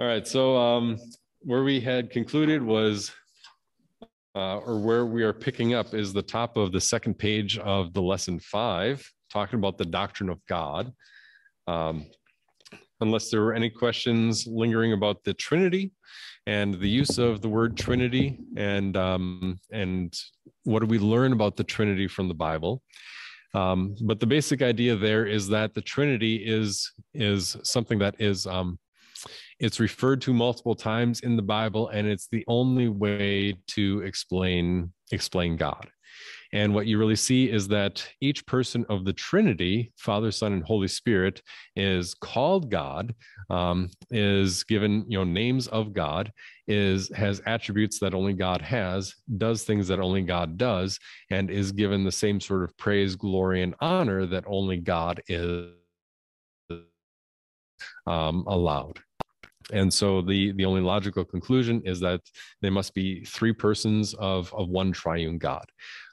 All right. So um, where we had concluded was, uh, or where we are picking up is the top of the second page of the lesson five, talking about the doctrine of God. Um, unless there were any questions lingering about the Trinity and the use of the word Trinity and um, and what do we learn about the Trinity from the Bible. Um, but the basic idea there is that the Trinity is is something that is um, it's referred to multiple times in the Bible, and it's the only way to explain explain God. And what you really see is that each person of the Trinity, Father, Son, and Holy Spirit, is called God, um, is given you know names of God, is has attributes that only God has, does things that only God does, and is given the same sort of praise, glory, and honor that only God is um, allowed and so the the only logical conclusion is that they must be three persons of of one triune god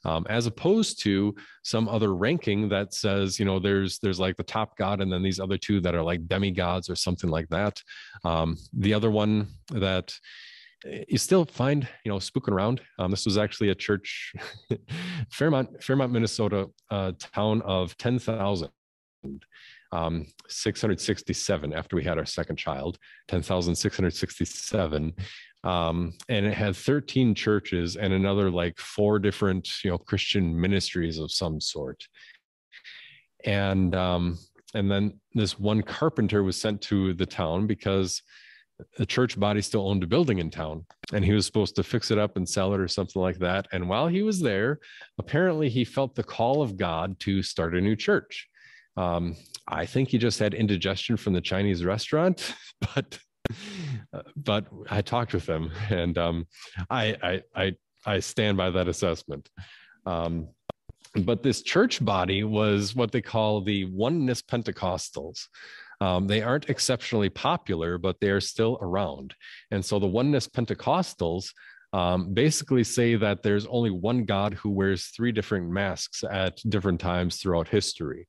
um, as opposed to some other ranking that says you know there's there's like the top god and then these other two that are like demigods or something like that. Um, the other one that you still find you know spooking around um, this was actually a church fairmont fairmont minnesota uh, town of 10000 um, 667 after we had our second child, 10,667. Um, and it had 13 churches and another like four different, you know, Christian ministries of some sort. And, um, and then this one carpenter was sent to the town because the church body still owned a building in town and he was supposed to fix it up and sell it or something like that. And while he was there, apparently he felt the call of God to start a new church. Um, I think he just had indigestion from the Chinese restaurant, but but I talked with him, and um, I, I I I stand by that assessment. Um, but this church body was what they call the Oneness Pentecostals. Um, they aren't exceptionally popular, but they are still around. And so the Oneness Pentecostals um, basically say that there's only one God who wears three different masks at different times throughout history.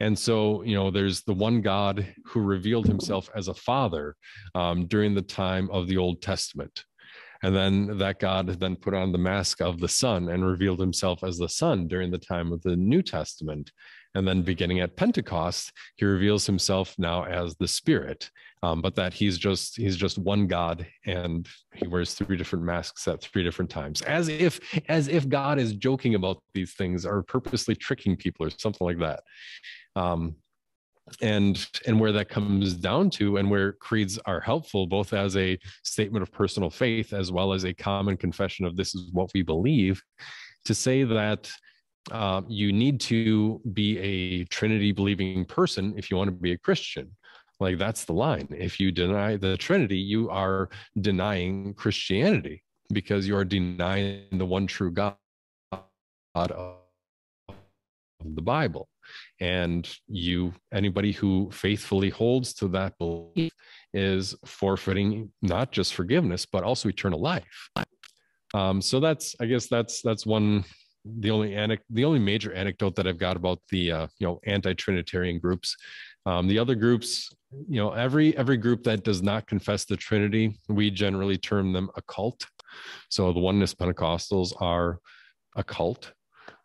And so, you know, there's the one God who revealed himself as a father um, during the time of the Old Testament. And then that God then put on the mask of the Son and revealed himself as the Son during the time of the New Testament. And then beginning at Pentecost, he reveals himself now as the Spirit, um, but that he's just he's just one God and he wears three different masks at three different times, as if as if God is joking about these things or purposely tricking people or something like that. Um, and and where that comes down to and where creeds are helpful both as a statement of personal faith as well as a common confession of this is what we believe to say that uh, you need to be a Trinity believing person if you want to be a Christian. Like that's the line. If you deny the Trinity, you are denying Christianity because you are denying the one true God of the Bible. And you, anybody who faithfully holds to that belief, is forfeiting not just forgiveness but also eternal life. Um, so that's, I guess that's that's one the only anec- the only major anecdote that I've got about the uh, you know anti-Trinitarian groups. Um, the other groups, you know, every every group that does not confess the Trinity, we generally term them a cult. So the oneness Pentecostals are a cult.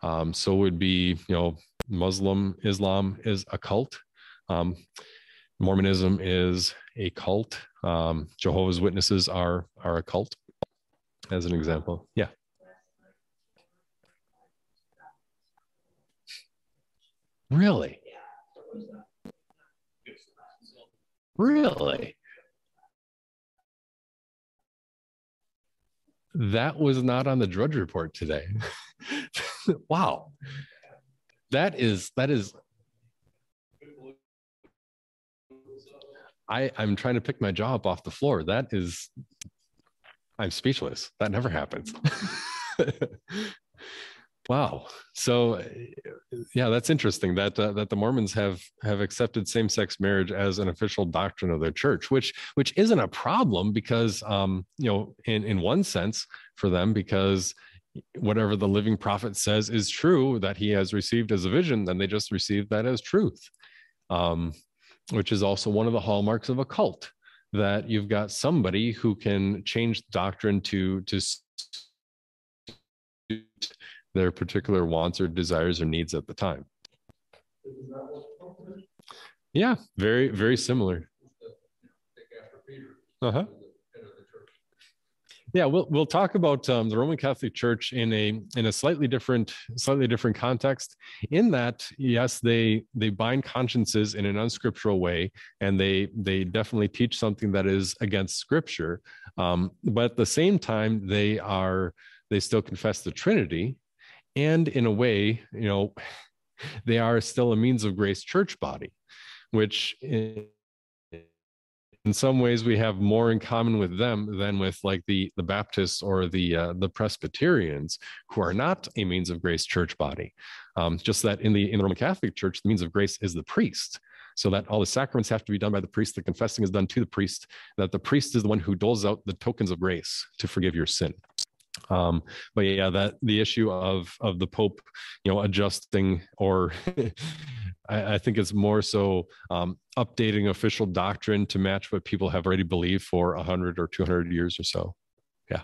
Um, so would be you know Muslim Islam is a cult. Um, Mormonism is a cult. Um, Jehovah's Witnesses are are a cult, as an example. Yeah. Really? Really? That was not on the Drudge Report today. wow. That is that is I, I'm trying to pick my jaw up off the floor. That is I'm speechless. That never happens. Wow. So, yeah, that's interesting that uh, that the Mormons have have accepted same sex marriage as an official doctrine of their church, which which isn't a problem because, um, you know, in in one sense for them, because whatever the living prophet says is true that he has received as a vision, then they just receive that as truth, um, which is also one of the hallmarks of a cult. that you've got somebody who can change doctrine to to their particular wants or desires or needs at the time. Yeah, very very similar. Uh huh. Yeah, we'll we'll talk about um, the Roman Catholic Church in a in a slightly different slightly different context. In that, yes, they they bind consciences in an unscriptural way, and they they definitely teach something that is against Scripture. Um, but at the same time, they are they still confess the Trinity, and in a way, you know, they are still a means of grace church body, which in in some ways we have more in common with them than with like the the Baptists or the uh, the Presbyterians who are not a means of grace church body. Um, just that in the in the Roman Catholic Church, the means of grace is the priest. So that all the sacraments have to be done by the priest, the confessing is done to the priest, that the priest is the one who doles out the tokens of grace to forgive your sin. Um, but yeah, that the issue of of the Pope, you know, adjusting or I, I, think it's more so um, updating official doctrine to match what people have already believed for hundred or two hundred years or so. Yeah.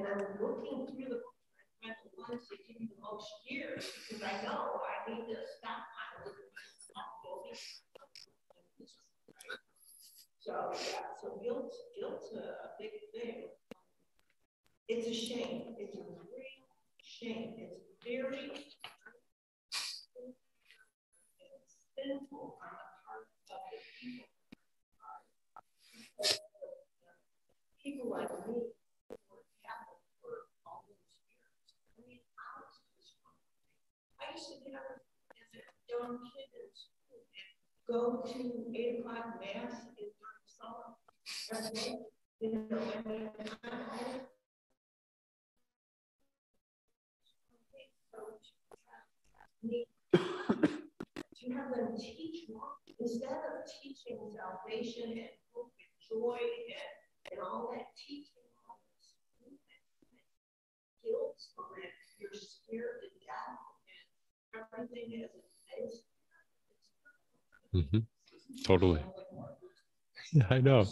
And I'm looking through the the ones that give me the most years because I know I need to stop So yeah, so guilt, guilt's a big thing. It's a shame. It's a real shame. It's very sinful on the part of the people. People like me were Catholic for all those years. I mean, I was just Get up a young kid in school and go to eight o'clock mass in summer. You know, and to have them teach more instead of teaching salvation and hope and joy and, and all that teaching all this guilt from it, you're scared to everything mm-hmm. Totally. Yeah, I know.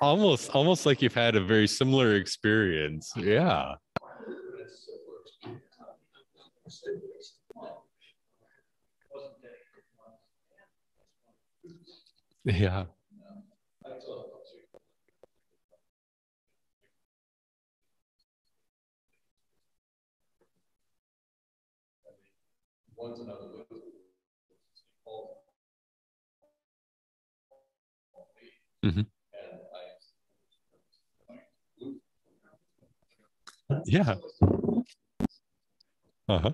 Almost almost like you've had a very similar experience. Yeah. Yeah. Once another mm-hmm. Yeah. Uh huh.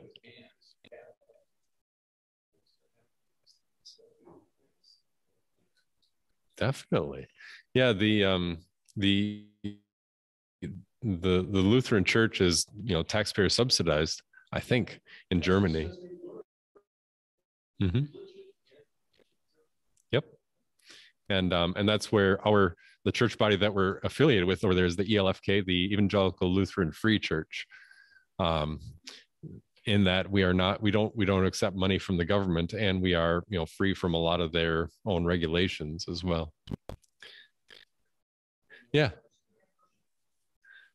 Definitely. Yeah, the um the the the Lutheran church is, you know, taxpayer subsidized, I think, in Germany. Mm-hmm. Yep. And um and that's where our the church body that we're affiliated with, or there's the ELFK, the Evangelical Lutheran Free Church. Um, in that we are not we don't we don't accept money from the government and we are you know free from a lot of their own regulations as well yeah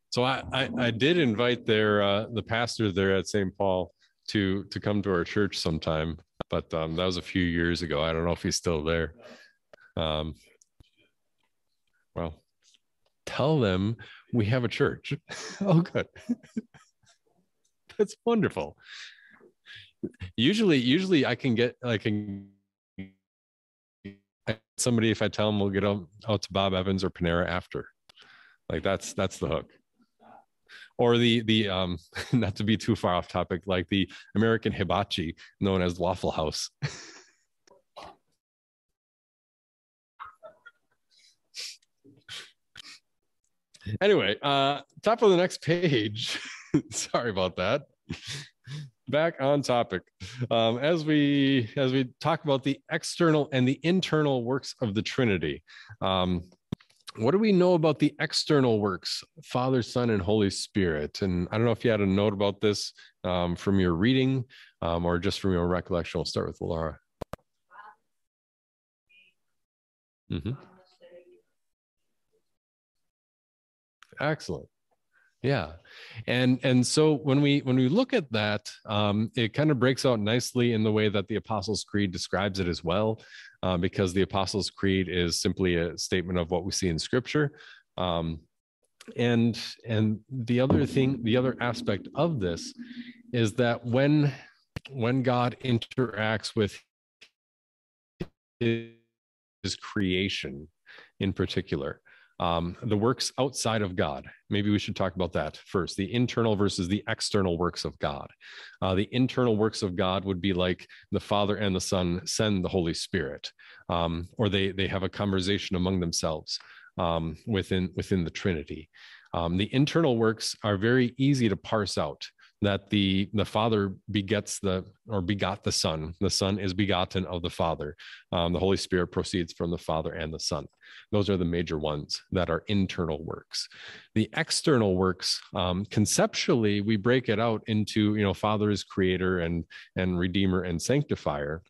so i i, I did invite their uh the pastor there at st paul to to come to our church sometime but um, that was a few years ago. I don't know if he's still there. Um, well, tell them we have a church. oh, good. That's wonderful. Usually, usually I can get I can somebody if I tell them we'll get out, out to Bob Evans or Panera after. Like that's that's the hook. Or the the um not to be too far off topic, like the American hibachi known as Waffle House. anyway, uh top of the next page. Sorry about that. Back on topic. Um, as we as we talk about the external and the internal works of the Trinity. Um, what do we know about the external works father son and holy spirit? And i don't know if you had a note about this um, from your reading um, or just from your recollection. We'll start with laura. Mm-hmm. excellent yeah. And and so when we when we look at that um, it kind of breaks out nicely in the way that the apostles creed describes it as well uh, because the apostles creed is simply a statement of what we see in scripture. Um, and and the other thing the other aspect of this is that when when god interacts with his creation in particular um, the works outside of God. Maybe we should talk about that first the internal versus the external works of God. Uh, the internal works of God would be like the Father and the Son send the Holy Spirit, um, or they, they have a conversation among themselves um, within, within the Trinity. Um, the internal works are very easy to parse out that the the father begets the or begot the son. The son is begotten of the father. Um, the holy spirit proceeds from the father and the son. Those are the major ones that are internal works. The external works um, conceptually we break it out into you know father is creator and and redeemer and sanctifier.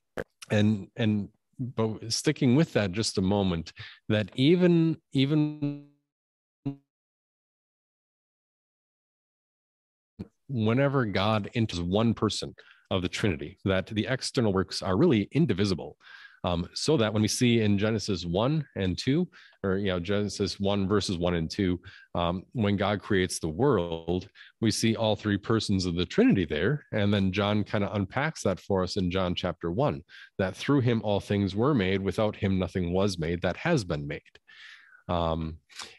And and but sticking with that just a moment that even even whenever God enters one person of the Trinity, that the external works are really indivisible. Um, so that when we see in Genesis 1 and 2, or you know, Genesis 1 verses 1 and 2, um, when God creates the world, we see all three persons of the Trinity there. And then John kind of unpacks that for us in John chapter 1 that through him all things were made, without him nothing was made that has been made. Um,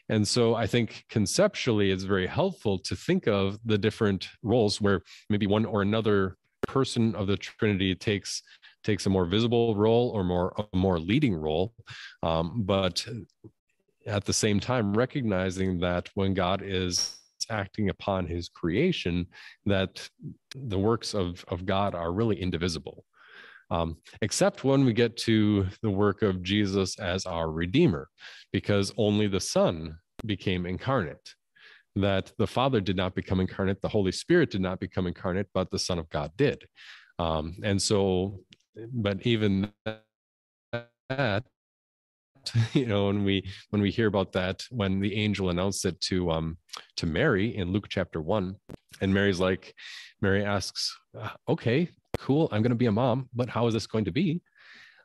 and so I think conceptually it's very helpful to think of the different roles where maybe one or another person of the Trinity takes takes a more visible role or more a more leading role, um, but at the same time recognizing that when God is acting upon His creation, that the works of of God are really indivisible um, except when we get to the work of Jesus as our Redeemer, because only the Son became incarnate. That the Father did not become incarnate, the Holy Spirit did not become incarnate, but the Son of God did. Um, and so, but even that, you know, when we when we hear about that, when the angel announced it to um to Mary in Luke chapter one, and Mary's like, Mary asks, uh, "Okay, cool, I'm going to be a mom, but how is this going to be?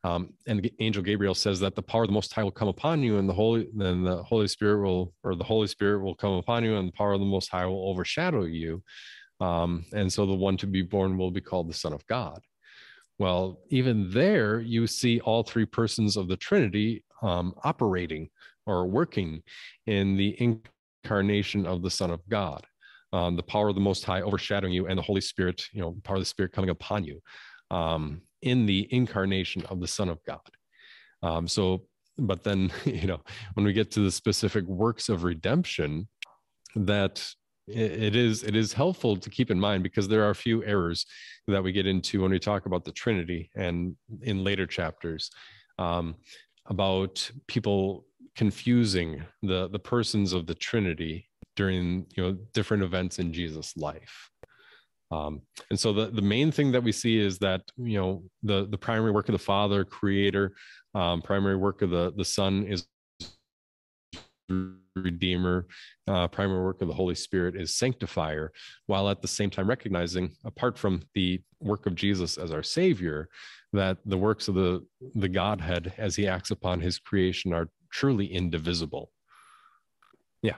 Um, and angel Gabriel says that the power of the Most High will come upon you, and the Holy, then the Holy Spirit will, or the Holy Spirit will come upon you, and the power of the Most High will overshadow you. Um, and so the one to be born will be called the Son of God. Well, even there, you see all three persons of the Trinity um, operating or working in the incarnation of the Son of God um, the power of the Most High overshadowing you, and the Holy Spirit, you know, power of the Spirit coming upon you um, in the incarnation of the Son of God. Um, so, but then, you know, when we get to the specific works of redemption, that it is it is helpful to keep in mind because there are a few errors that we get into when we talk about the Trinity and in later chapters um, about people confusing the the persons of the Trinity during you know different events in Jesus' life. Um, and so the, the main thing that we see is that you know the the primary work of the Father, Creator, um, primary work of the the Son is Redeemer. Uh, primary work of the Holy Spirit is sanctifier, while at the same time recognizing, apart from the work of Jesus as our Savior, that the works of the the Godhead as He acts upon His creation are truly indivisible. Yeah.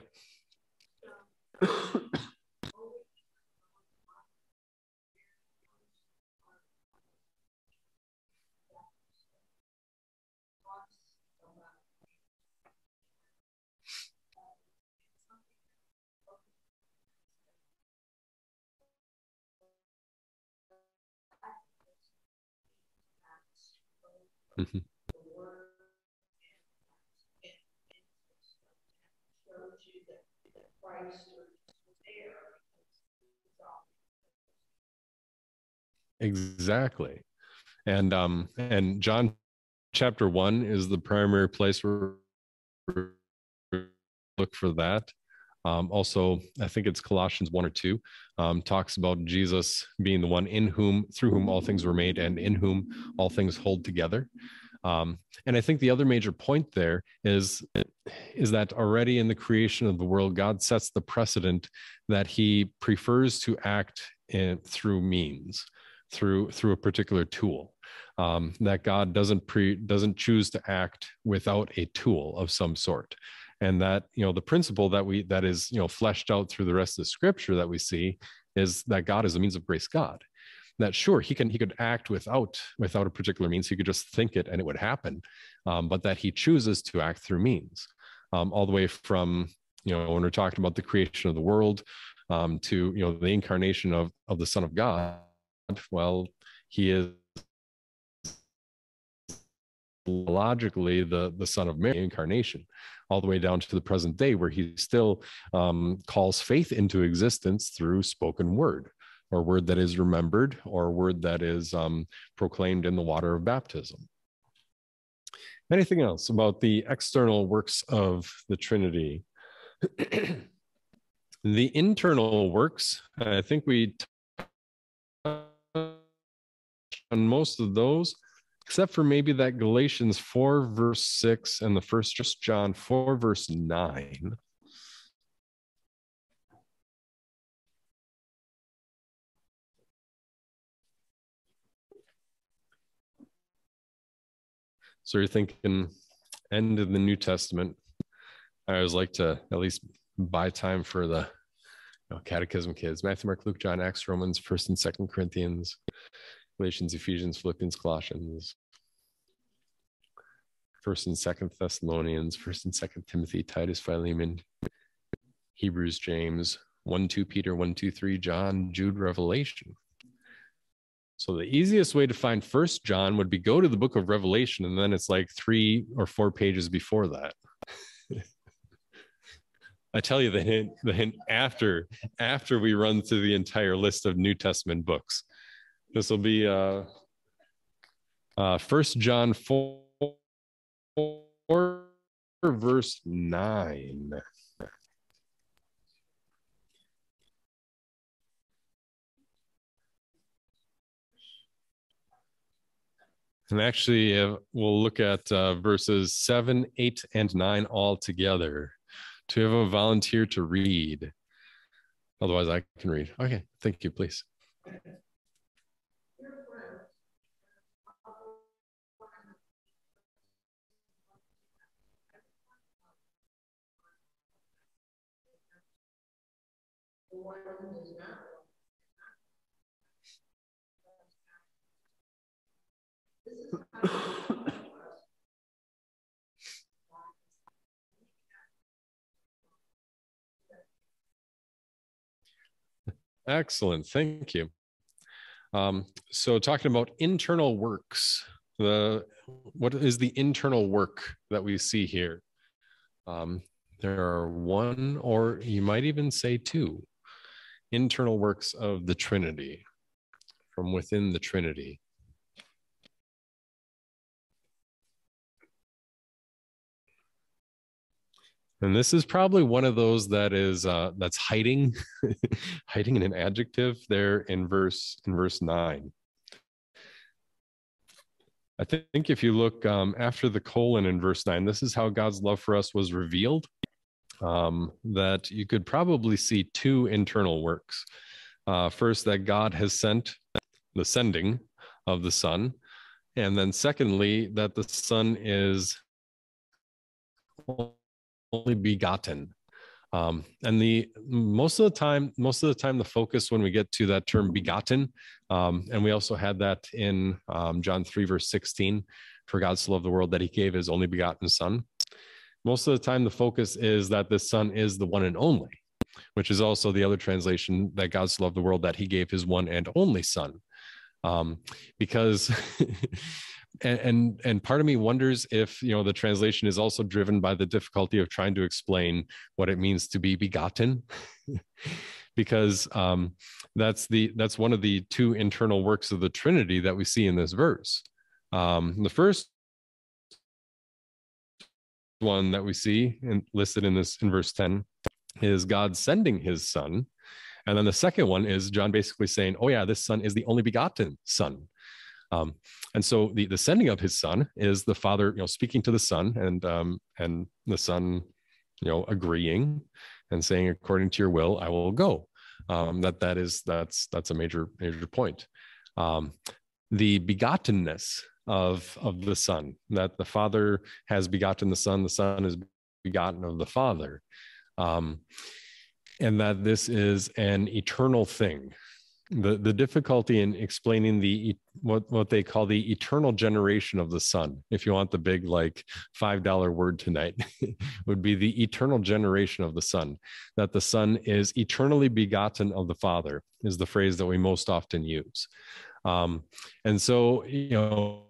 Mm-hmm. Exactly. And um and John chapter 1 is the primary place where look for that. Um, also, I think it's Colossians 1 or 2, um, talks about Jesus being the one in whom, through whom all things were made, and in whom all things hold together. Um, and I think the other major point there is, is that already in the creation of the world, God sets the precedent that he prefers to act in, through means, through, through a particular tool. Um, that God doesn't pre doesn't choose to act without a tool of some sort and that you know the principle that we that is you know fleshed out through the rest of the scripture that we see is that god is a means of grace god that sure he can he could act without without a particular means. He could just think it and it would happen um, but that he chooses to act through means um, all the way from you know when we're talking about the creation of the world um, to you know the incarnation of of the son of god well he is logically the the son of mary incarnation all the way down to the present day, where he still um, calls faith into existence through spoken word or word that is remembered or word that is um, proclaimed in the water of baptism. Anything else about the external works of the Trinity? the internal works, I think we on most of those except for maybe that Galatians 4, verse 6, and the first just John 4, verse 9. So you're thinking end of the New Testament. I always like to at least buy time for the you know, catechism kids. Matthew, Mark, Luke, John, Acts, Romans, First and Second Corinthians, Galatians, Ephesians, Philippians, Colossians, First and Second Thessalonians, First and Second Timothy, Titus, Philemon, Hebrews, James, one, two Peter, one, two, three John, Jude, Revelation. So the easiest way to find First John would be go to the book of Revelation, and then it's like three or four pages before that. I tell you the hint, the hint after after we run through the entire list of New Testament books. This will be uh, uh, 1 John 4, 4, verse 9. And actually, uh, we'll look at uh, verses 7, 8, and 9 all together. To have a volunteer to read. Otherwise, I can read. Okay, thank you, please. Excellent. Thank you. Um, so talking about internal works, the what is the internal work that we see here? Um, there are one, or you might even say two, internal works of the Trinity from within the Trinity. And this is probably one of those that is uh, that's hiding, hiding in an adjective there in verse in verse nine. I think if you look um, after the colon in verse nine, this is how God's love for us was revealed. um, that you could probably see two internal works. Uh, first, that God has sent the sending of the Son. And then, secondly, that the Son is only begotten. Um, and the most of the time, most of the time, the focus when we get to that term begotten, um, and we also had that in um, John 3, verse 16, for God so loved the world that he gave his only begotten Son. Most of the time, the focus is that the Son is the one and only, which is also the other translation that God so loved the world that he gave his one and only Son. Um, because and, and and part of me wonders if you know the translation is also driven by the difficulty of trying to explain what it means to be begotten. Because um, that's the that's one of the two internal works of the trinity that we see in this verse. Um, the first one that we see in, listed in this in verse 10 is god sending his son. And then the second one is john basically saying oh yeah this son is the only begotten son um, and so the, the sending of his son is the father, you know, speaking to the son and um, and the son, you know, agreeing and saying, according to your will, I will go. Um, that that is that's that's a major major point. Um, the begottenness of of the son that the father has begotten the son, the son is begotten of the father, um, and that this is an eternal thing the the difficulty in explaining the what what they call the eternal generation of the son. If you want the big like five dollar word tonight would be the eternal generation of the son that the son is eternally begotten of the father is the phrase that we most often use. Um, and so you know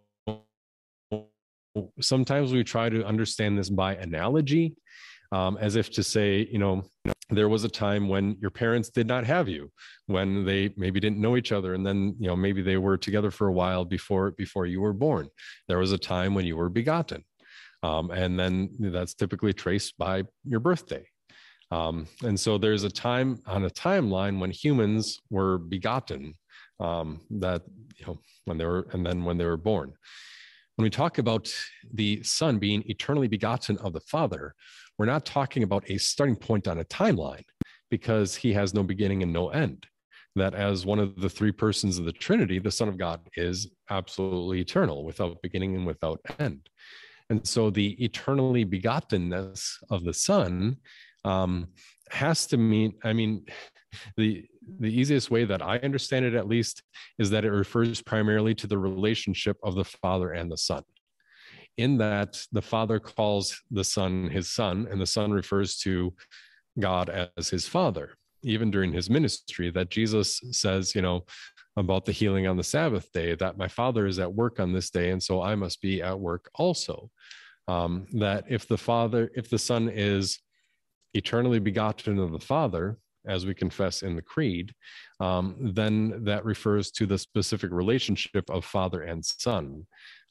sometimes we try to understand this by analogy um, as if to say, you know, there was a time when your parents did not have you, when they maybe didn't know each other, and then you know maybe they were together for a while before before you were born. There was a time when you were begotten, um, and then that's typically traced by your birthday. Um, and so there's a time on a timeline when humans were begotten, um, that you know when they were, and then when they were born. When we talk about the Son being eternally begotten of the Father, we're not talking about a starting point on a timeline because he has no beginning and no end. That as one of the three persons of the Trinity, the Son of God is absolutely eternal, without beginning and without end. And so the eternally begottenness of the Son um, has to mean, I mean, the the easiest way that I understand it, at least, is that it refers primarily to the relationship of the Father and the Son in that the father calls the son his son and the son refers to god as his father even during his ministry that jesus says you know about the healing on the sabbath day that my father is at work on this day and so i must be at work also. Um, that if the father if the son is eternally begotten of the father as we confess in the creed um, then that refers to the specific relationship of father and son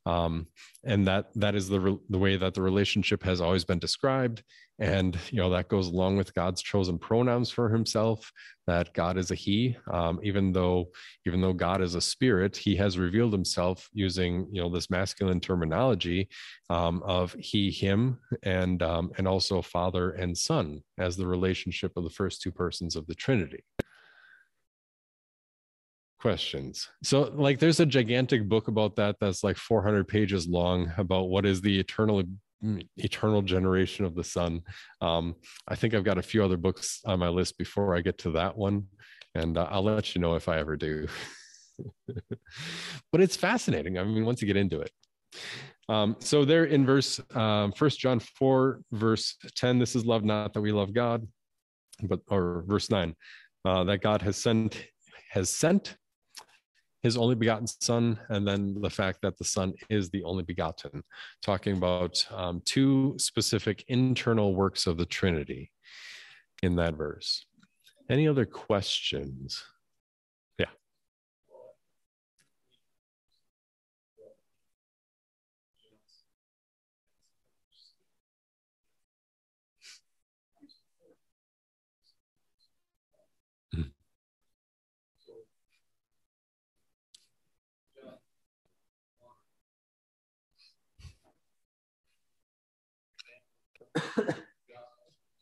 um, and that that is the re- the way that the relationship has always been described. And you know that goes along with god's chosen pronouns for himself that god is a he. Um, even though even though god is a spirit he has revealed himself using you know this masculine terminology um, of he him and um, and also father and son as the relationship of the first two persons of the trinity questions. So, like, there's a gigantic book about that that's like 400 pages long about what is the eternal eternal generation of the son. Um, I think I've got a few other books on my list before I get to that one, and uh, I'll let you know if I ever do. but it's fascinating. I mean, once you get into it. Um, so there in verse um, John four verse ten, this is love not that we love God, but or verse nine, uh, that God has sent has sent his only begotten son, and then the fact that the son is the only begotten, talking about um, two specific internal works of the Trinity in that verse. Any other questions?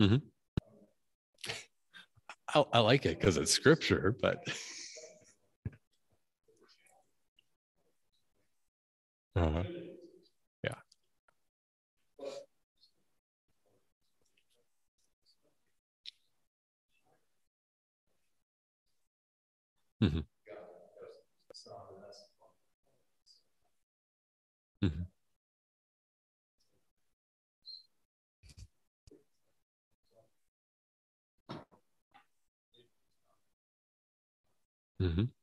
Mm-hmm. I, I like it because it's scripture, but. uh-huh. Yeah. Mm-hmm. Mm-hmm. Mm-hmm.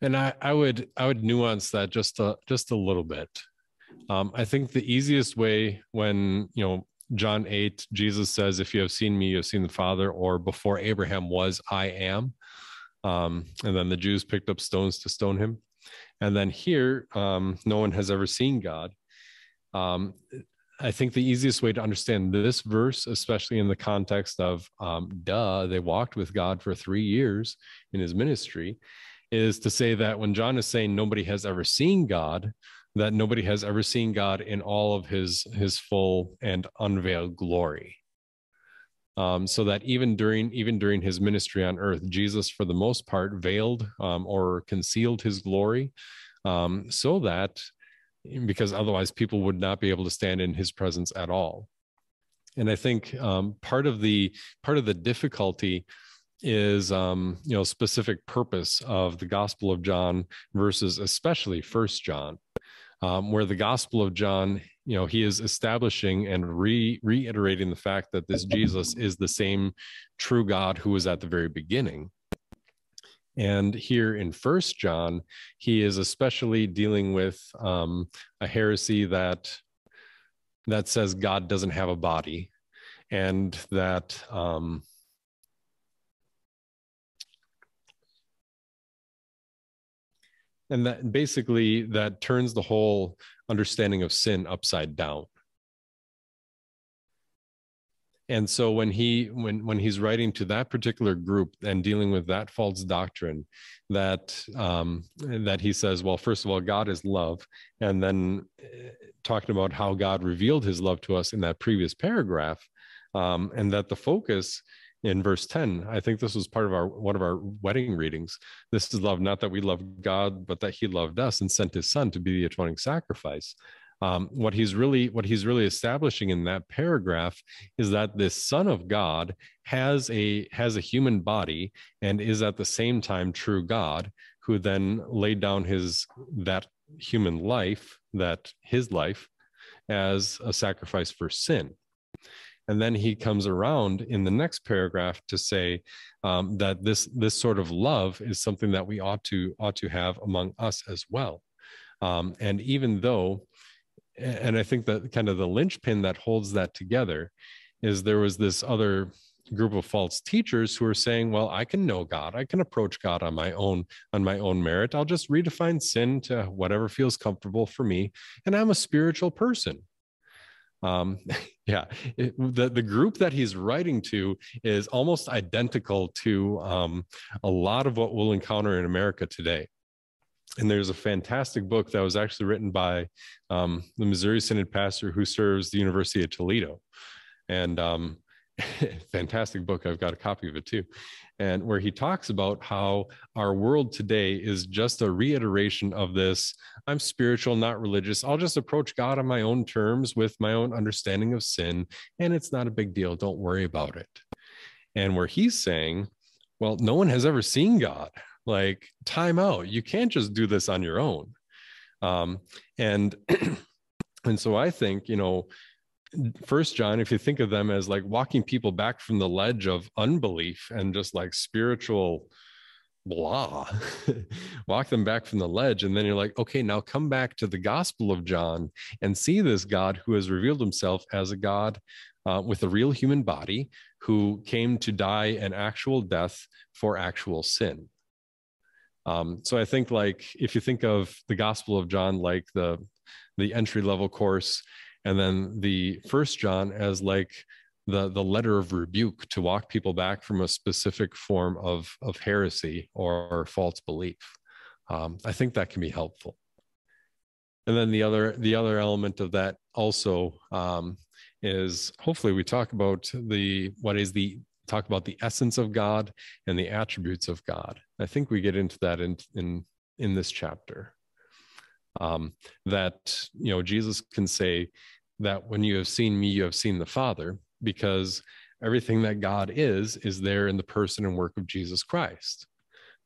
And I, I would I would nuance that just a just a little bit. Um, I think the easiest way when you know John 8, Jesus says, If you have seen me, you have seen the Father, or before Abraham was, I am. Um, and then the Jews picked up stones to stone him. And then here, um, no one has ever seen God. Um, I think the easiest way to understand this verse, especially in the context of, um, duh, they walked with God for three years in his ministry, is to say that when John is saying nobody has ever seen God, that nobody has ever seen God in all of his his full and unveiled glory. Um, so that even during even during his ministry on earth, Jesus, for the most part, veiled um, or concealed his glory, um, so that because otherwise people would not be able to stand in his presence at all. And I think um, part of the part of the difficulty is um, you know specific purpose of the Gospel of John versus especially First John, um, where the Gospel of John you know he is establishing and re- reiterating the fact that this Jesus is the same true God who was at the very beginning. And here in First John, he is especially dealing with um, a heresy that that says God doesn't have a body, and that um, and that basically that turns the whole understanding of sin upside down. And so when he when when he's writing to that particular group and dealing with that false doctrine that um that he says well first of all god is love and then uh, talking about how god revealed his love to us in that previous paragraph um and that the focus in verse 10 i think this was part of our one of our wedding readings. This is love not that we love god but that he loved us and sent his son to be the atoning sacrifice. Um, what he's really what he's really establishing in that paragraph is that this son of god has a has a human body and is at the same time true god who then laid down his that human life that his life as a sacrifice for sin and then he comes around in the next paragraph to say um, that this this sort of love is something that we ought to ought to have among us as well. Um, and even though and i think that kind of the linchpin that holds that together is there was this other group of false teachers who are saying well i can know god. I can approach god on my own on my own merit. I'll just redefine sin to whatever feels comfortable for me. And i'm a spiritual person um, yeah it, the, the group that he's writing to is almost identical to um, a lot of what we'll encounter in america today. And there's a fantastic book that was actually written by um, the missouri synod pastor who serves the university of toledo. And um, fantastic book. I've got a copy of it too and where he talks about how our world today is just a reiteration of this I'm spiritual, not religious. I'll just approach God on my own terms with my own understanding of sin, and it's not a big deal. Don't worry about it. And where he's saying, well, no one has ever seen God. Like, time out. You can't just do this on your own. Um, and and so I think, you know, first john if you think of them as like walking people back from the ledge of unbelief and just like spiritual blah walk them back from the ledge and then you're like okay now come back to the gospel of john and see this god who has revealed himself as a god uh, with a real human body who came to die an actual death for actual sin. Um, so i think like if you think of the gospel of john like the the entry level course and then the first john as like the the letter of rebuke to walk people back from a specific form of of heresy or, false belief. Um, I think that can be helpful. And then the other the other element of that also um, is hopefully we talk about the what is the talk about the essence of God and the attributes of God. I think we get into that in in in this chapter. Um, that you know Jesus can say that when you have seen me, you have seen the Father because everything that God is is there in the person and work of Jesus Christ.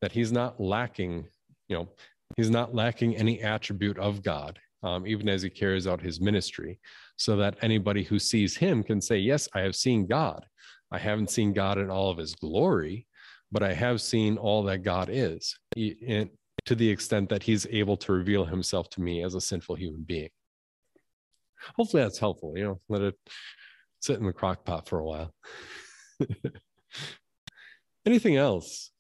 That he's not lacking, you know, he's not lacking any attribute of God, um, even as he carries out his ministry, so that anybody who sees him can say, Yes, I have seen God. I haven't seen God in all of his glory, but I have seen all that God is, and to the extent that he's able to reveal himself to me as a sinful human being. Hopefully that's helpful, you know, let it sit in the crock pot for a while. Anything else?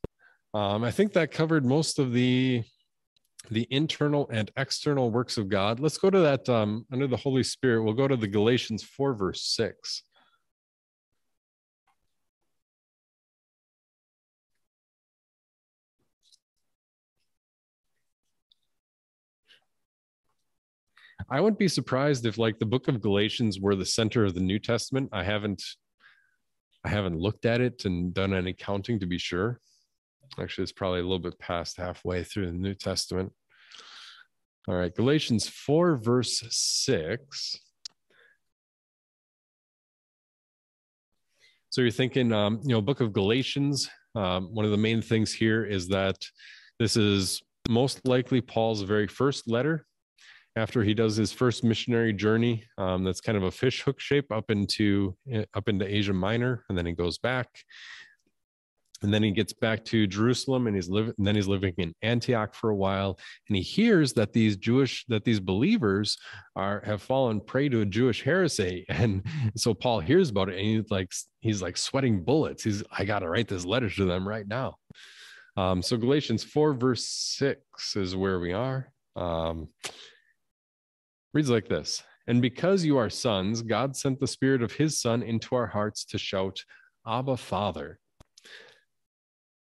Um, I think that covered most of the the internal and external works of God. Let's go to that um, under the Holy Spirit. We'll go to the Galatians 4, verse 6. I wouldn't be surprised if like the book of Galatians were the center of the New Testament. I haven't I haven't looked at it and done any counting to be sure. Actually, it's probably a little bit past halfway through the New Testament. All right, Galatians 4, verse 6. So you're thinking, um, you know, book of Galatians, um, one of the main things here is that this is most likely Paul's very first letter after he does his first missionary journey um, that's kind of a fish hook shape up into up into asia minor and then he goes back. And then he gets back to jerusalem and he's living then he's living in antioch for a while and he hears that these jewish that these believers are have fallen prey to a jewish heresy. And so paul hears about it and he's like he's like sweating bullets. He's i gotta write this letter to them right now. Um, so galatians 4 verse 6 is where we are. Um, reads like this And because you are sons, God sent the Spirit of His Son into our hearts to shout, Abba, Father.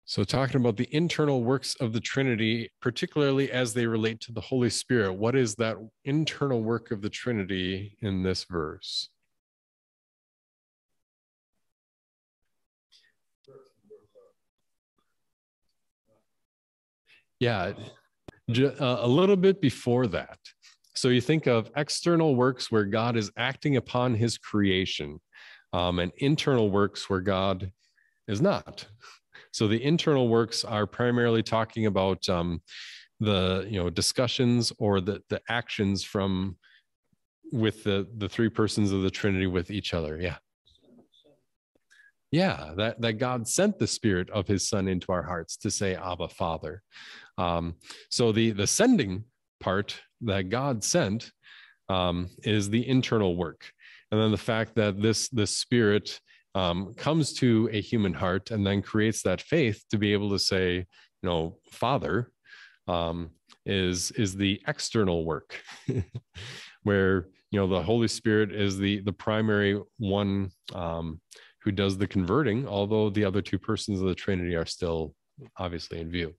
So, talking about the internal works of the Trinity, particularly as they relate to the Holy Spirit, what is that internal work of the Trinity in this verse? Yeah, uh, a little bit before that. So you think of external works where God is acting upon his creation, um, and internal works where God is not. So the internal works are primarily talking about um, the you know discussions or the the actions from with the the three persons of the Trinity with each other. Yeah. Yeah, that, that God sent the spirit of his son into our hearts to say, Abba, Father. Um, so the the sending part that God sent um, is the internal work, and then the fact that this this spirit um, comes to a human heart and then creates that faith to be able to say, you know, Father, um, is is the external work, where you know the Holy Spirit is the the primary one um, who does the converting, although the other two persons of the Trinity are still obviously in view.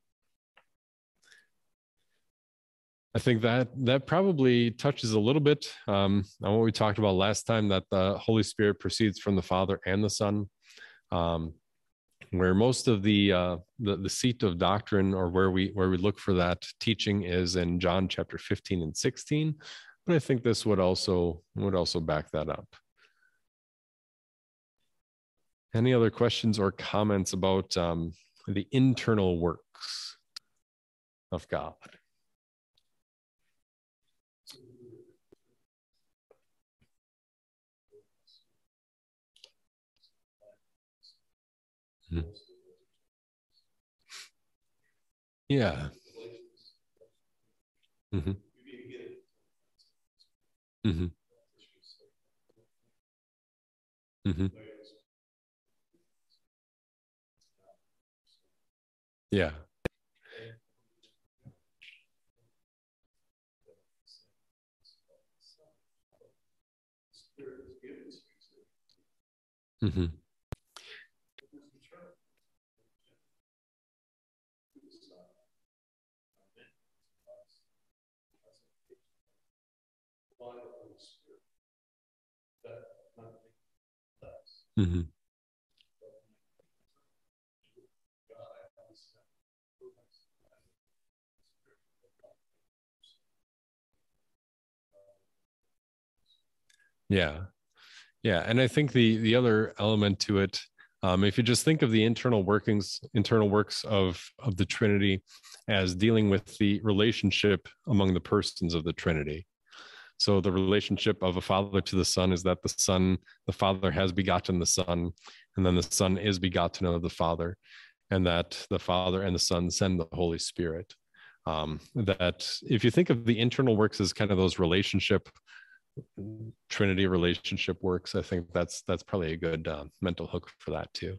I think that that probably touches a little bit um, on what we talked about last time that the Holy Spirit proceeds from the Father and the Son, um, where most of the, uh, the the seat of doctrine or where we where we look for that teaching is in John chapter 15 and 16. But I think this would also would also back that up. Any other questions or comments about um, the internal works of God? Yeah. Mm-hmm. Mm-hmm. Mm-hmm. Yeah. Mm-hmm. Mm-hmm. Yeah. Yeah. And I think the the other element to it, um, if you just think of the internal workings, internal works of of the Trinity as dealing with the relationship among the persons of the Trinity. So the relationship of a father to the son is that the son, the father has begotten the son, and then the son is begotten of the father, and that the father and the son send the Holy Spirit. Um, that if you think of the internal works as kind of those relationship trinity relationship works i think that's that's probably a good uh, mental hook for that too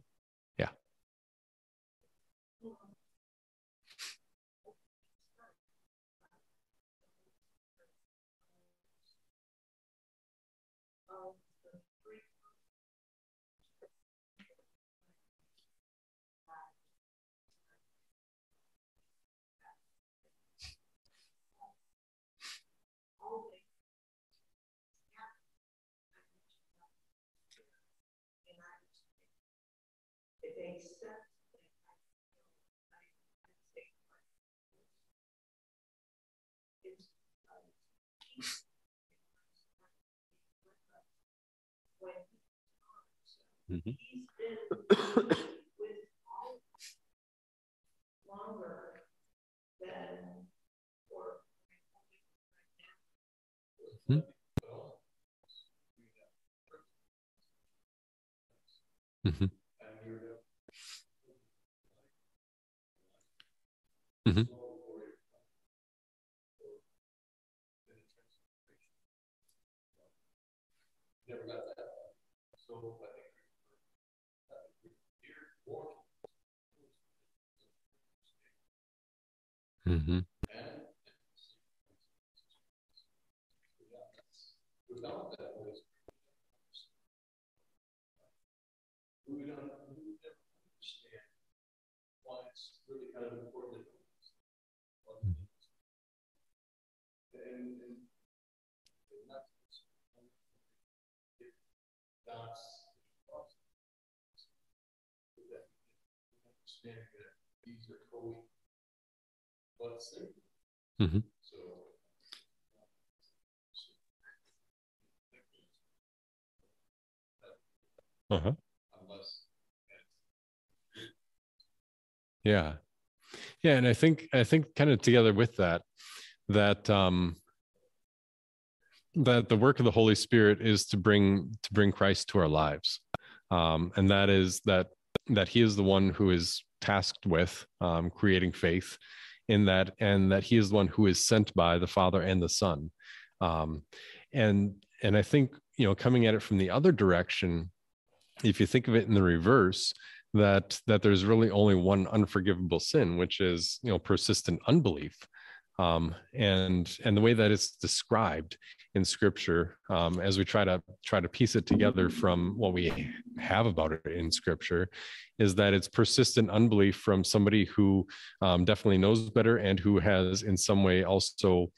yeah Mm-hmm. He's been with all longer than for hmm Mm-hmm. Mm-hmm. Never got that. So I think Mm-hmm. Without that voice, we would not we would never understand why it's really kind of important. And, and, and not dots, understand that these are co but Mm-hmm. So Uh-huh. Yeah. Yeah. And I think, I think kind of together with that, that, um, that the work of the Holy Spirit is to bring, to bring Christ to our lives. Um, and that is that, that he is the one who is tasked with, um, creating faith in that, and that he is the one who is sent by the father and the son. Um, and, and I think, you know, coming at it from the other direction, if you think of it in the reverse, that that there's really only one unforgivable sin which is you know persistent unbelief um, and and the way that it's described in scripture um, as we try to try to piece it together from what we have about it in scripture is that it's persistent unbelief from somebody who um, definitely knows better and who has in some way also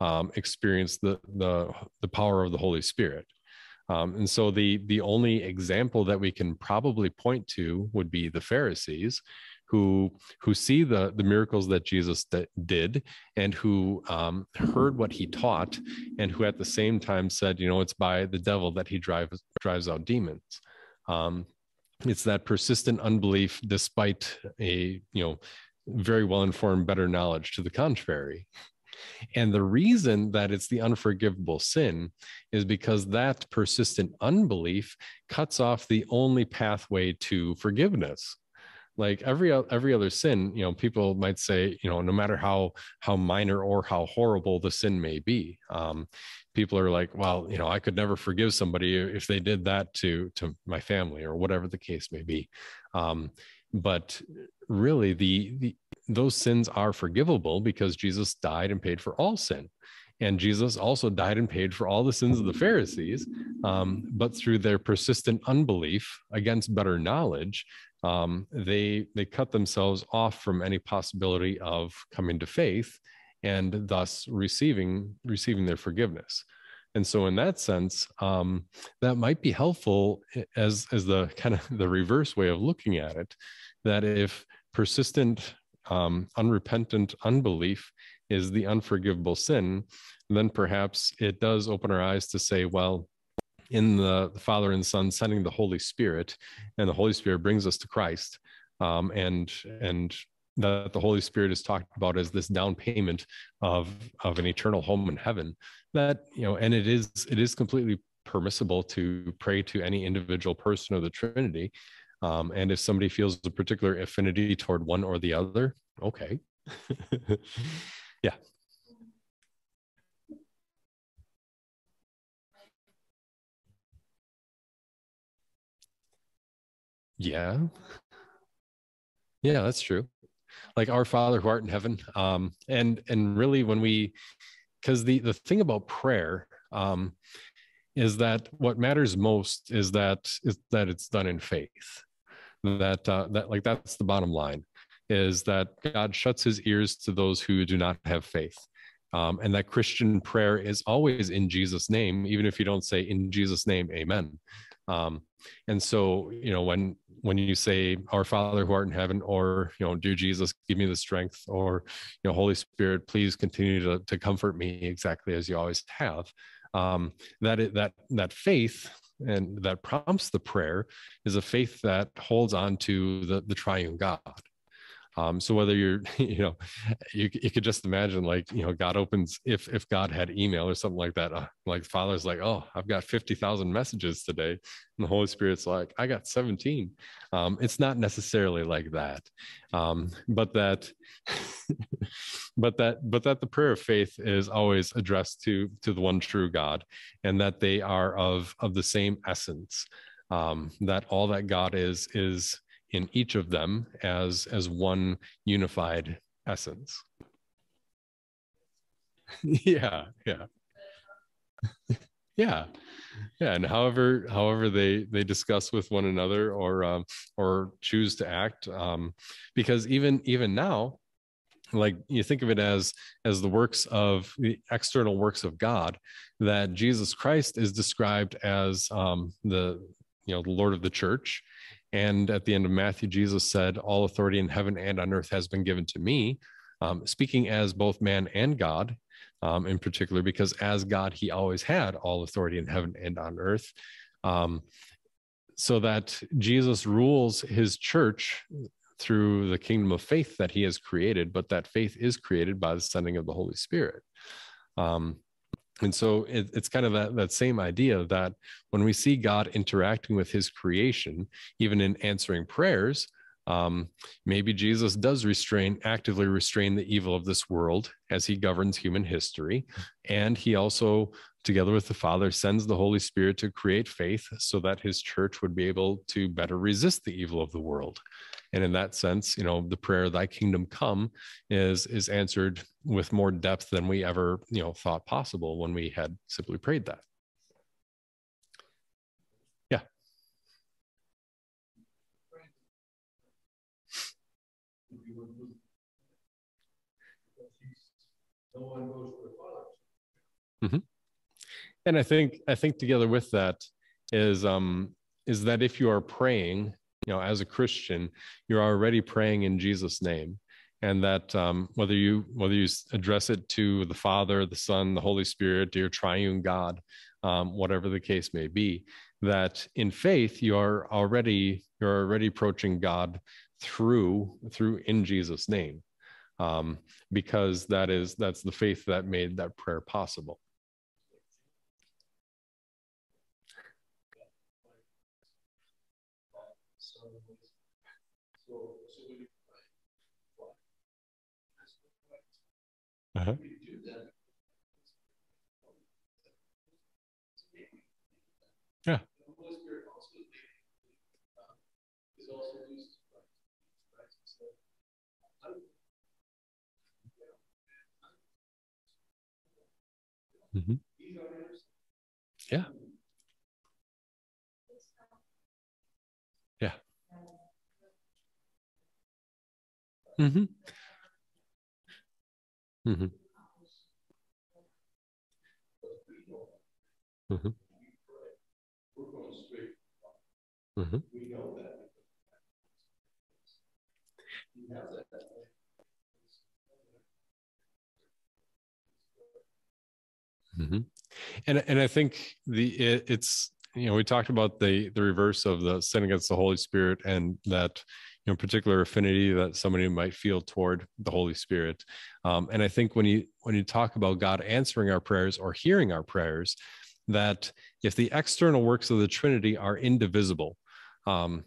um, experienced the the the power of the holy spirit. Um, and so the the only example that we can probably point to would be the Pharisees, who who see the the miracles that Jesus did and who um, heard what he taught, and who at the same time said, you know, it's by the devil that he drives drives out demons. Um, it's that persistent unbelief, despite a you know very well informed better knowledge to the contrary. And the reason that it's the unforgivable sin is because that persistent unbelief cuts off the only pathway to forgiveness. Like every every other sin you know people might say you know no matter how how minor or how horrible the sin may be um, people are like well you know i could never forgive somebody if they did that to to my family or whatever the case may be um, but really the, the those sins are forgivable because jesus died and paid for all sin and Jesus also died and paid for all the sins of the Pharisees. Um, but through their persistent unbelief against better knowledge, um, they they cut themselves off from any possibility of coming to faith and thus receiving receiving their forgiveness. And so, in that sense, um, that might be helpful as as the kind of the reverse way of looking at it. That if persistent, um, unrepentant unbelief is the unforgivable sin, then perhaps it does open our eyes to say, well, in the, the Father and Son sending the Holy Spirit, and the Holy Spirit brings us to Christ, um, and and that the Holy Spirit is talked about as this down payment of of an eternal home in heaven. That you know, and it is it is completely permissible to pray to any individual person of the Trinity. Um, and if somebody feels a particular affinity toward one or the other, okay. yeah. Yeah. Yeah, that's true. Like our Father who art in heaven. Um, and and really when we because the the thing about prayer um is that what matters most is that is that it's done in faith. That uh that like that's the bottom line is that God shuts his ears to those who do not have faith. Um, and that Christian prayer is always in Jesus' name, even if you don't say in Jesus' name, amen. Um, and so, you know, when when you say our father who art in heaven or you know dear jesus give me the strength or you know holy spirit please continue to, to comfort me exactly as you always have um, that it, that that faith and that prompts the prayer is a faith that holds on to the, the triune god um, so whether you're, you know, you, you could just imagine like, you know, God opens, if, if God had email or something like that, uh, like father's like, oh, I've got 50,000 messages today. And the Holy Spirit's like, I got 17. Um, it's not necessarily like that. Um, but that, but that, but that the prayer of faith is always addressed to, to the one true God and that they are of, of the same essence. Um, that all that God is, is in each of them as as one unified essence. Yeah yeah. Yeah. Yeah and however however they they discuss with one another or um, or choose to act um, because even even now like you think of it as as the works of the external works of god that jesus christ is described as um, the you know the lord of the church and at the end of Matthew, Jesus said, All authority in heaven and on earth has been given to me, um, speaking as both man and God um, in particular, because as God, he always had all authority in heaven and on earth. Um, so that Jesus rules his church through the kingdom of faith that he has created, but that faith is created by the sending of the Holy Spirit. Um, and so it, it's kind of that, that same idea that when we see God interacting with his creation, even in answering prayers, um, maybe Jesus does restrain, actively restrain the evil of this world as he governs human history. And he also, together with the Father, sends the Holy Spirit to create faith so that his church would be able to better resist the evil of the world and in that sense you know the prayer thy kingdom come is is answered with more depth than we ever you know thought possible when we had simply prayed that yeah mm-hmm. and i think i think together with that is um is that if you are praying you know as a christian you're already praying in jesus name. And that um, whether you whether you address it to the father the son the holy spirit dear triune god um, whatever the case may be that in faith you are already you're already approaching god through through in jesus name um, because that is that's the faith that made that prayer possible Uh-huh. We do that. Yeah. The Holy Spirit also is uh, is also used to Christ. Christ said, I would- Mhm. He's our intercessor. Yeah. Yeah. Mm-hmm. Mm-hmm. Mhm. We're going straight. Mhm. We know that. We have that. hmm And and I think the it, it's you know we talked about the the reverse of the sin against the Holy Spirit and that know particular affinity that somebody might feel toward the Holy Spirit. Um, and I think when you when you talk about God answering our prayers or hearing our prayers, that if the external works of the Trinity are indivisible, um,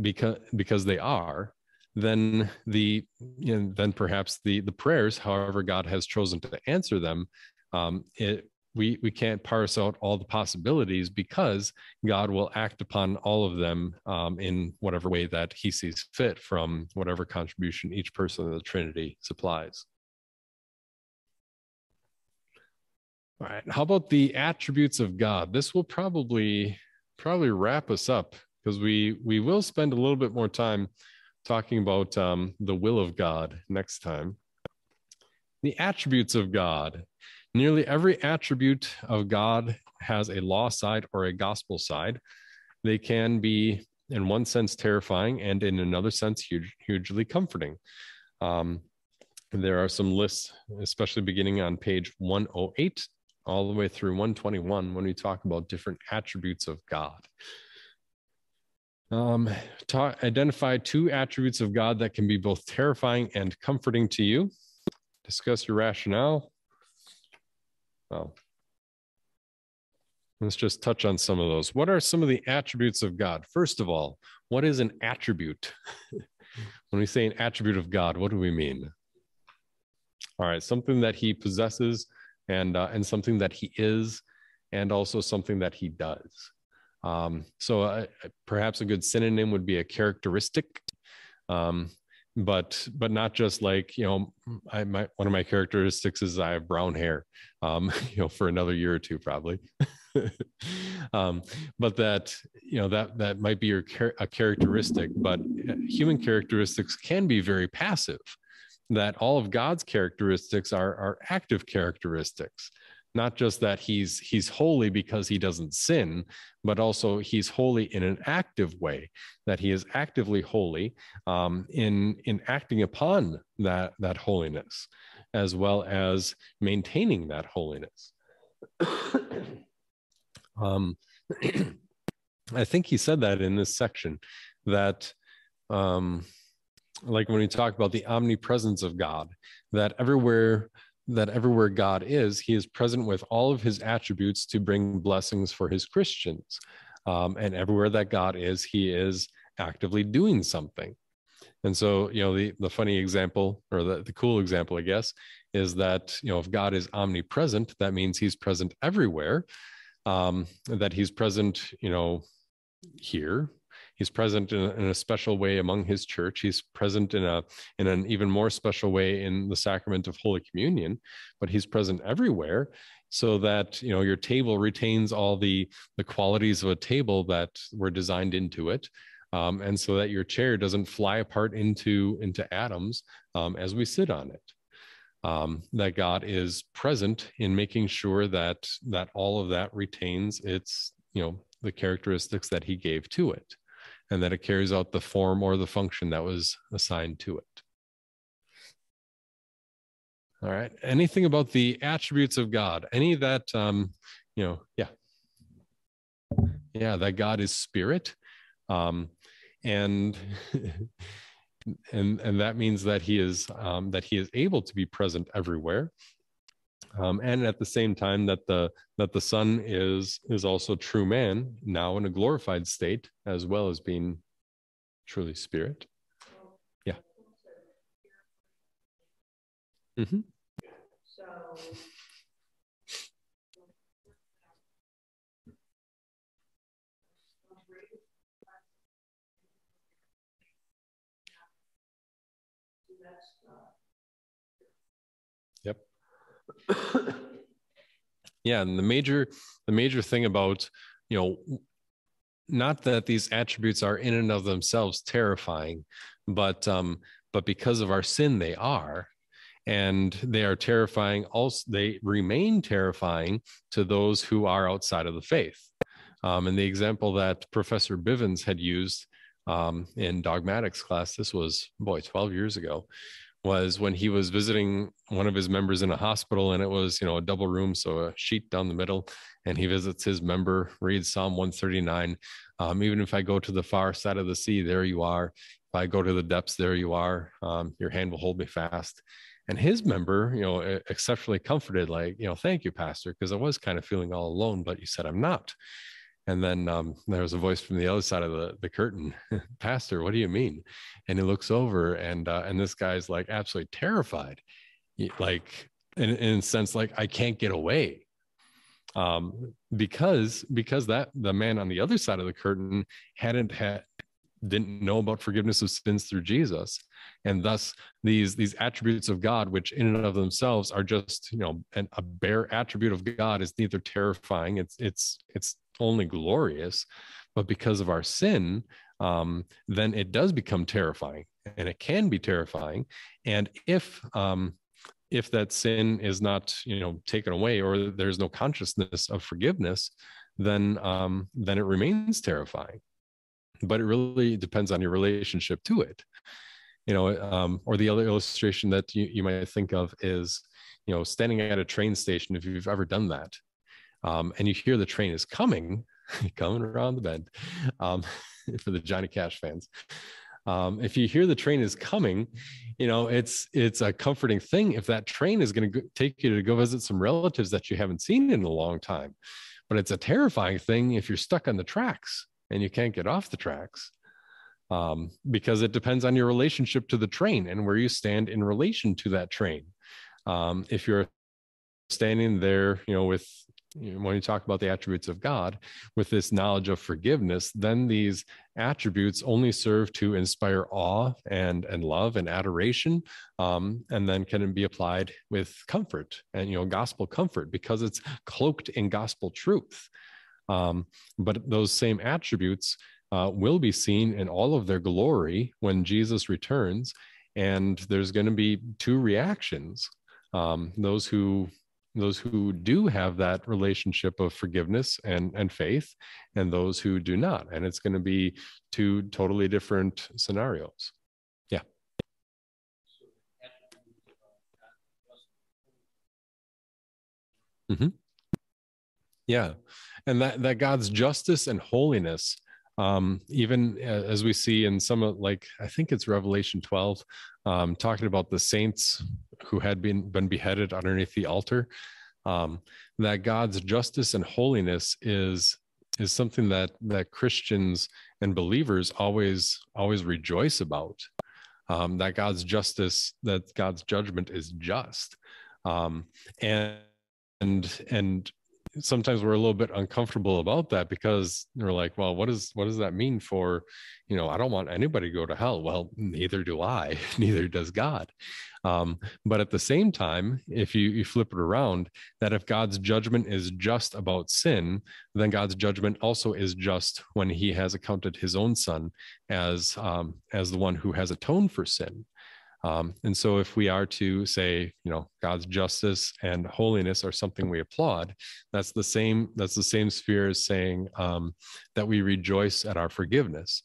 because because they are, then the you know, then perhaps the the prayers, however God has chosen to answer them, um, it we we can't parse out all the possibilities because God will act upon all of them um, in whatever way that He sees fit from whatever contribution each person of the Trinity supplies. All right. How about the attributes of God? This will probably probably wrap us up because we we will spend a little bit more time talking about um, the will of God next time. The attributes of God. Nearly every attribute of God has a law side or a gospel side. They can be, in one sense, terrifying, and in another sense, huge, hugely comforting. Um, there are some lists, especially beginning on page 108 all the way through 121 when we talk about different attributes of God. Um, talk, identify two attributes of God that can be both terrifying and comforting to you. Discuss your rationale. Well, let's just touch on some of those. What are some of the attributes of God? First of all, what is an attribute? when we say an attribute of God, what do we mean? All right, something that he possesses and uh, and something that he is, and also something that he does. Um, so uh, perhaps a good synonym would be a characteristic, um, but but not just like you know, I my one of my characteristics is I have brown hair, um, you know, for another year or two probably. um, but that you know that that might be your char- a characteristic, but human characteristics can be very passive. That all of God's characteristics are are active characteristics not just that he's he's holy because he doesn't sin but also he's holy in an active way that he is actively holy um, in in acting upon that that holiness as well as maintaining that holiness. Um, i think he said that in this section that um, like when we talk about the omnipresence of god that everywhere that everywhere God is, he is present with all of his attributes to bring blessings for his Christians. Um, and everywhere that God is, he is actively doing something. And so, you know, the, the funny example or the, the cool example, I guess, is that, you know, if God is omnipresent, that means he's present everywhere, um, that he's present, you know, here, he's present in a, in a, special way among his church. He's present in a in an even more special way in the sacrament of holy communion but he's present everywhere so that you know your table retains all the the qualities of a table that were designed into it um, and so that your chair doesn't fly apart into into atoms um, as we sit on it um, that god is present in making sure that that all of that retains its you know the characteristics that he gave to it and that it carries out the form or the function that was assigned to it. All right. Anything about the attributes of God? Any that, um, you know, yeah. Yeah, that God is spirit. Um, and and and that means that he is um, that he is able to be present everywhere um, and at the same time that the that the son is is also true man now in a glorified state as well as being truly spirit yeah mm-hmm. Yep. yeah, and the major the major thing about you know not that these attributes are in and of themselves terrifying, but um, but because of our sin, they are, and they are terrifying. Also, they remain terrifying to those who are outside of the faith. Um, and the example that Professor Bivens had used um, in dogmatics class, this was boy, 12 years ago, was when he was visiting one of his members in a hospital and it was you know a double room so a sheet down the middle and he visits his member reads psalm 139 um, even if i go to the far side of the sea there you are. If i go to the depths there you are. Um, your hand will hold me fast. And his member you know exceptionally comforted like you know thank you pastor because i was kind of feeling all alone but you said i'm not and then um, there was a voice from the other side of the, the curtain, Pastor, what do you mean? And he looks over, and uh, and this guy's like absolutely terrified, like in, in a sense, like I can't get away, um, because because that the man on the other side of the curtain hadn't had didn't know about forgiveness of sins through Jesus, and thus these these attributes of God, which in and of themselves are just you know an, a bare attribute of God, is neither terrifying, it's it's it's only glorious, but because of our sin, um, then it does become terrifying, and it can be terrifying. And if um, if that sin is not you know taken away, or there's no consciousness of forgiveness, then um, then it remains terrifying. But it really depends on your relationship to it. You know, um, or the other illustration that you, you might think of is, you know, standing at a train station. If you've ever done that, um, and you hear the train is coming, coming around the bend um, for the Johnny Cash fans. Um, if you hear the train is coming, you know it's it's a comforting thing if that train is going to take you to go visit some relatives that you haven't seen in a long time. But it's a terrifying thing if you're stuck on the tracks and you can't get off the tracks. Um, because it depends on your relationship to the train and where you stand in relation to that train. Um, if you're standing there, you know, with you know, when you talk about the attributes of God with this knowledge of forgiveness, then these attributes only serve to inspire awe and and love and adoration, um, and then can be applied with comfort and you know gospel comfort because it's cloaked in gospel truth. Um, but those same attributes uh, will be seen in all of their glory when Jesus returns, and there's going to be two reactions. Um, those who those who do have that relationship of forgiveness and, and faith, and those who do not. And it's going to be two totally different scenarios. Yeah. Mm-hmm. Yeah. And that, that God's justice and holiness um, even as we see in some of like i think it's revelation 12 um, talking about the saints who had been been beheaded underneath the altar um, that god's justice and holiness is is something that that christians and believers always always rejoice about. Um, that god's justice that god's judgment is just. Um, and and and sometimes we're a little bit uncomfortable about that because we're like well what is what does that mean for you know i don't want anybody to go to hell. Well neither do i. Neither does god. Um, but at the same time if you, you flip it around that if god's judgment is just about sin then god's judgment also is just when he has accounted his own son as um, as the one who has atoned for sin um, and so, if we are to say, you know, God's justice and holiness are something we applaud, that's the same. That's the same sphere as saying um, that we rejoice at our forgiveness.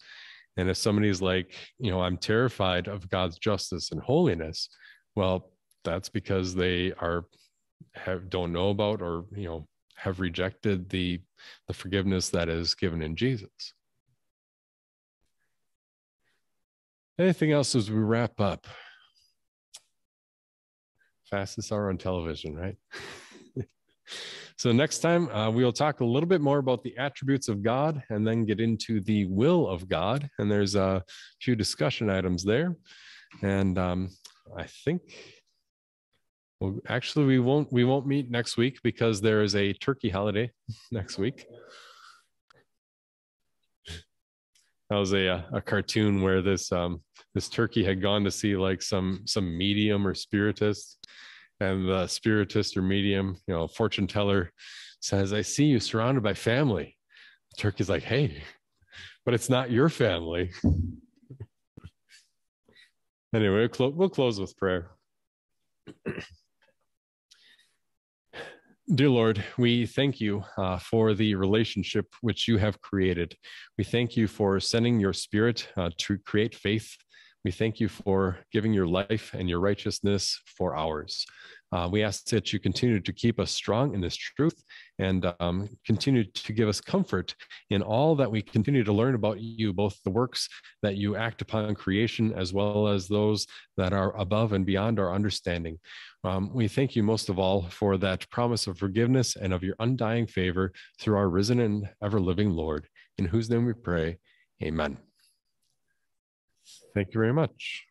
And if somebody's like, you know, I'm terrified of God's justice and holiness, well, that's because they are have don't know about or you know have rejected the the forgiveness that is given in Jesus. Anything else as we wrap up? Fastest hour on television, right? so next time uh, we'll talk a little bit more about the attributes of God and then get into the will of God. And there's a few discussion items there. And um, I think Well, actually, we won't we won't meet next week because there is a turkey holiday next week. That was a uh, a cartoon where this um this turkey had gone to see like some some medium or spiritist, and the spiritist or medium, you know, fortune teller says, "I see you surrounded by family." The turkey's like, "Hey, but it's not your family." anyway, we'll, we'll close with prayer. Dear Lord, we thank you uh, for the relationship which you have created. We thank you for sending your spirit uh, to create faith. We thank you for giving your life and your righteousness for ours. Uh, we ask that you continue to keep us strong in this truth and um, continue to give us comfort in all that we continue to learn about you, both the works that you act upon creation as well as those that are above and beyond our understanding. Um, we thank you most of all for that promise of forgiveness and of your undying favor through our risen and ever living Lord, in whose name we pray. Amen. Thank you very much.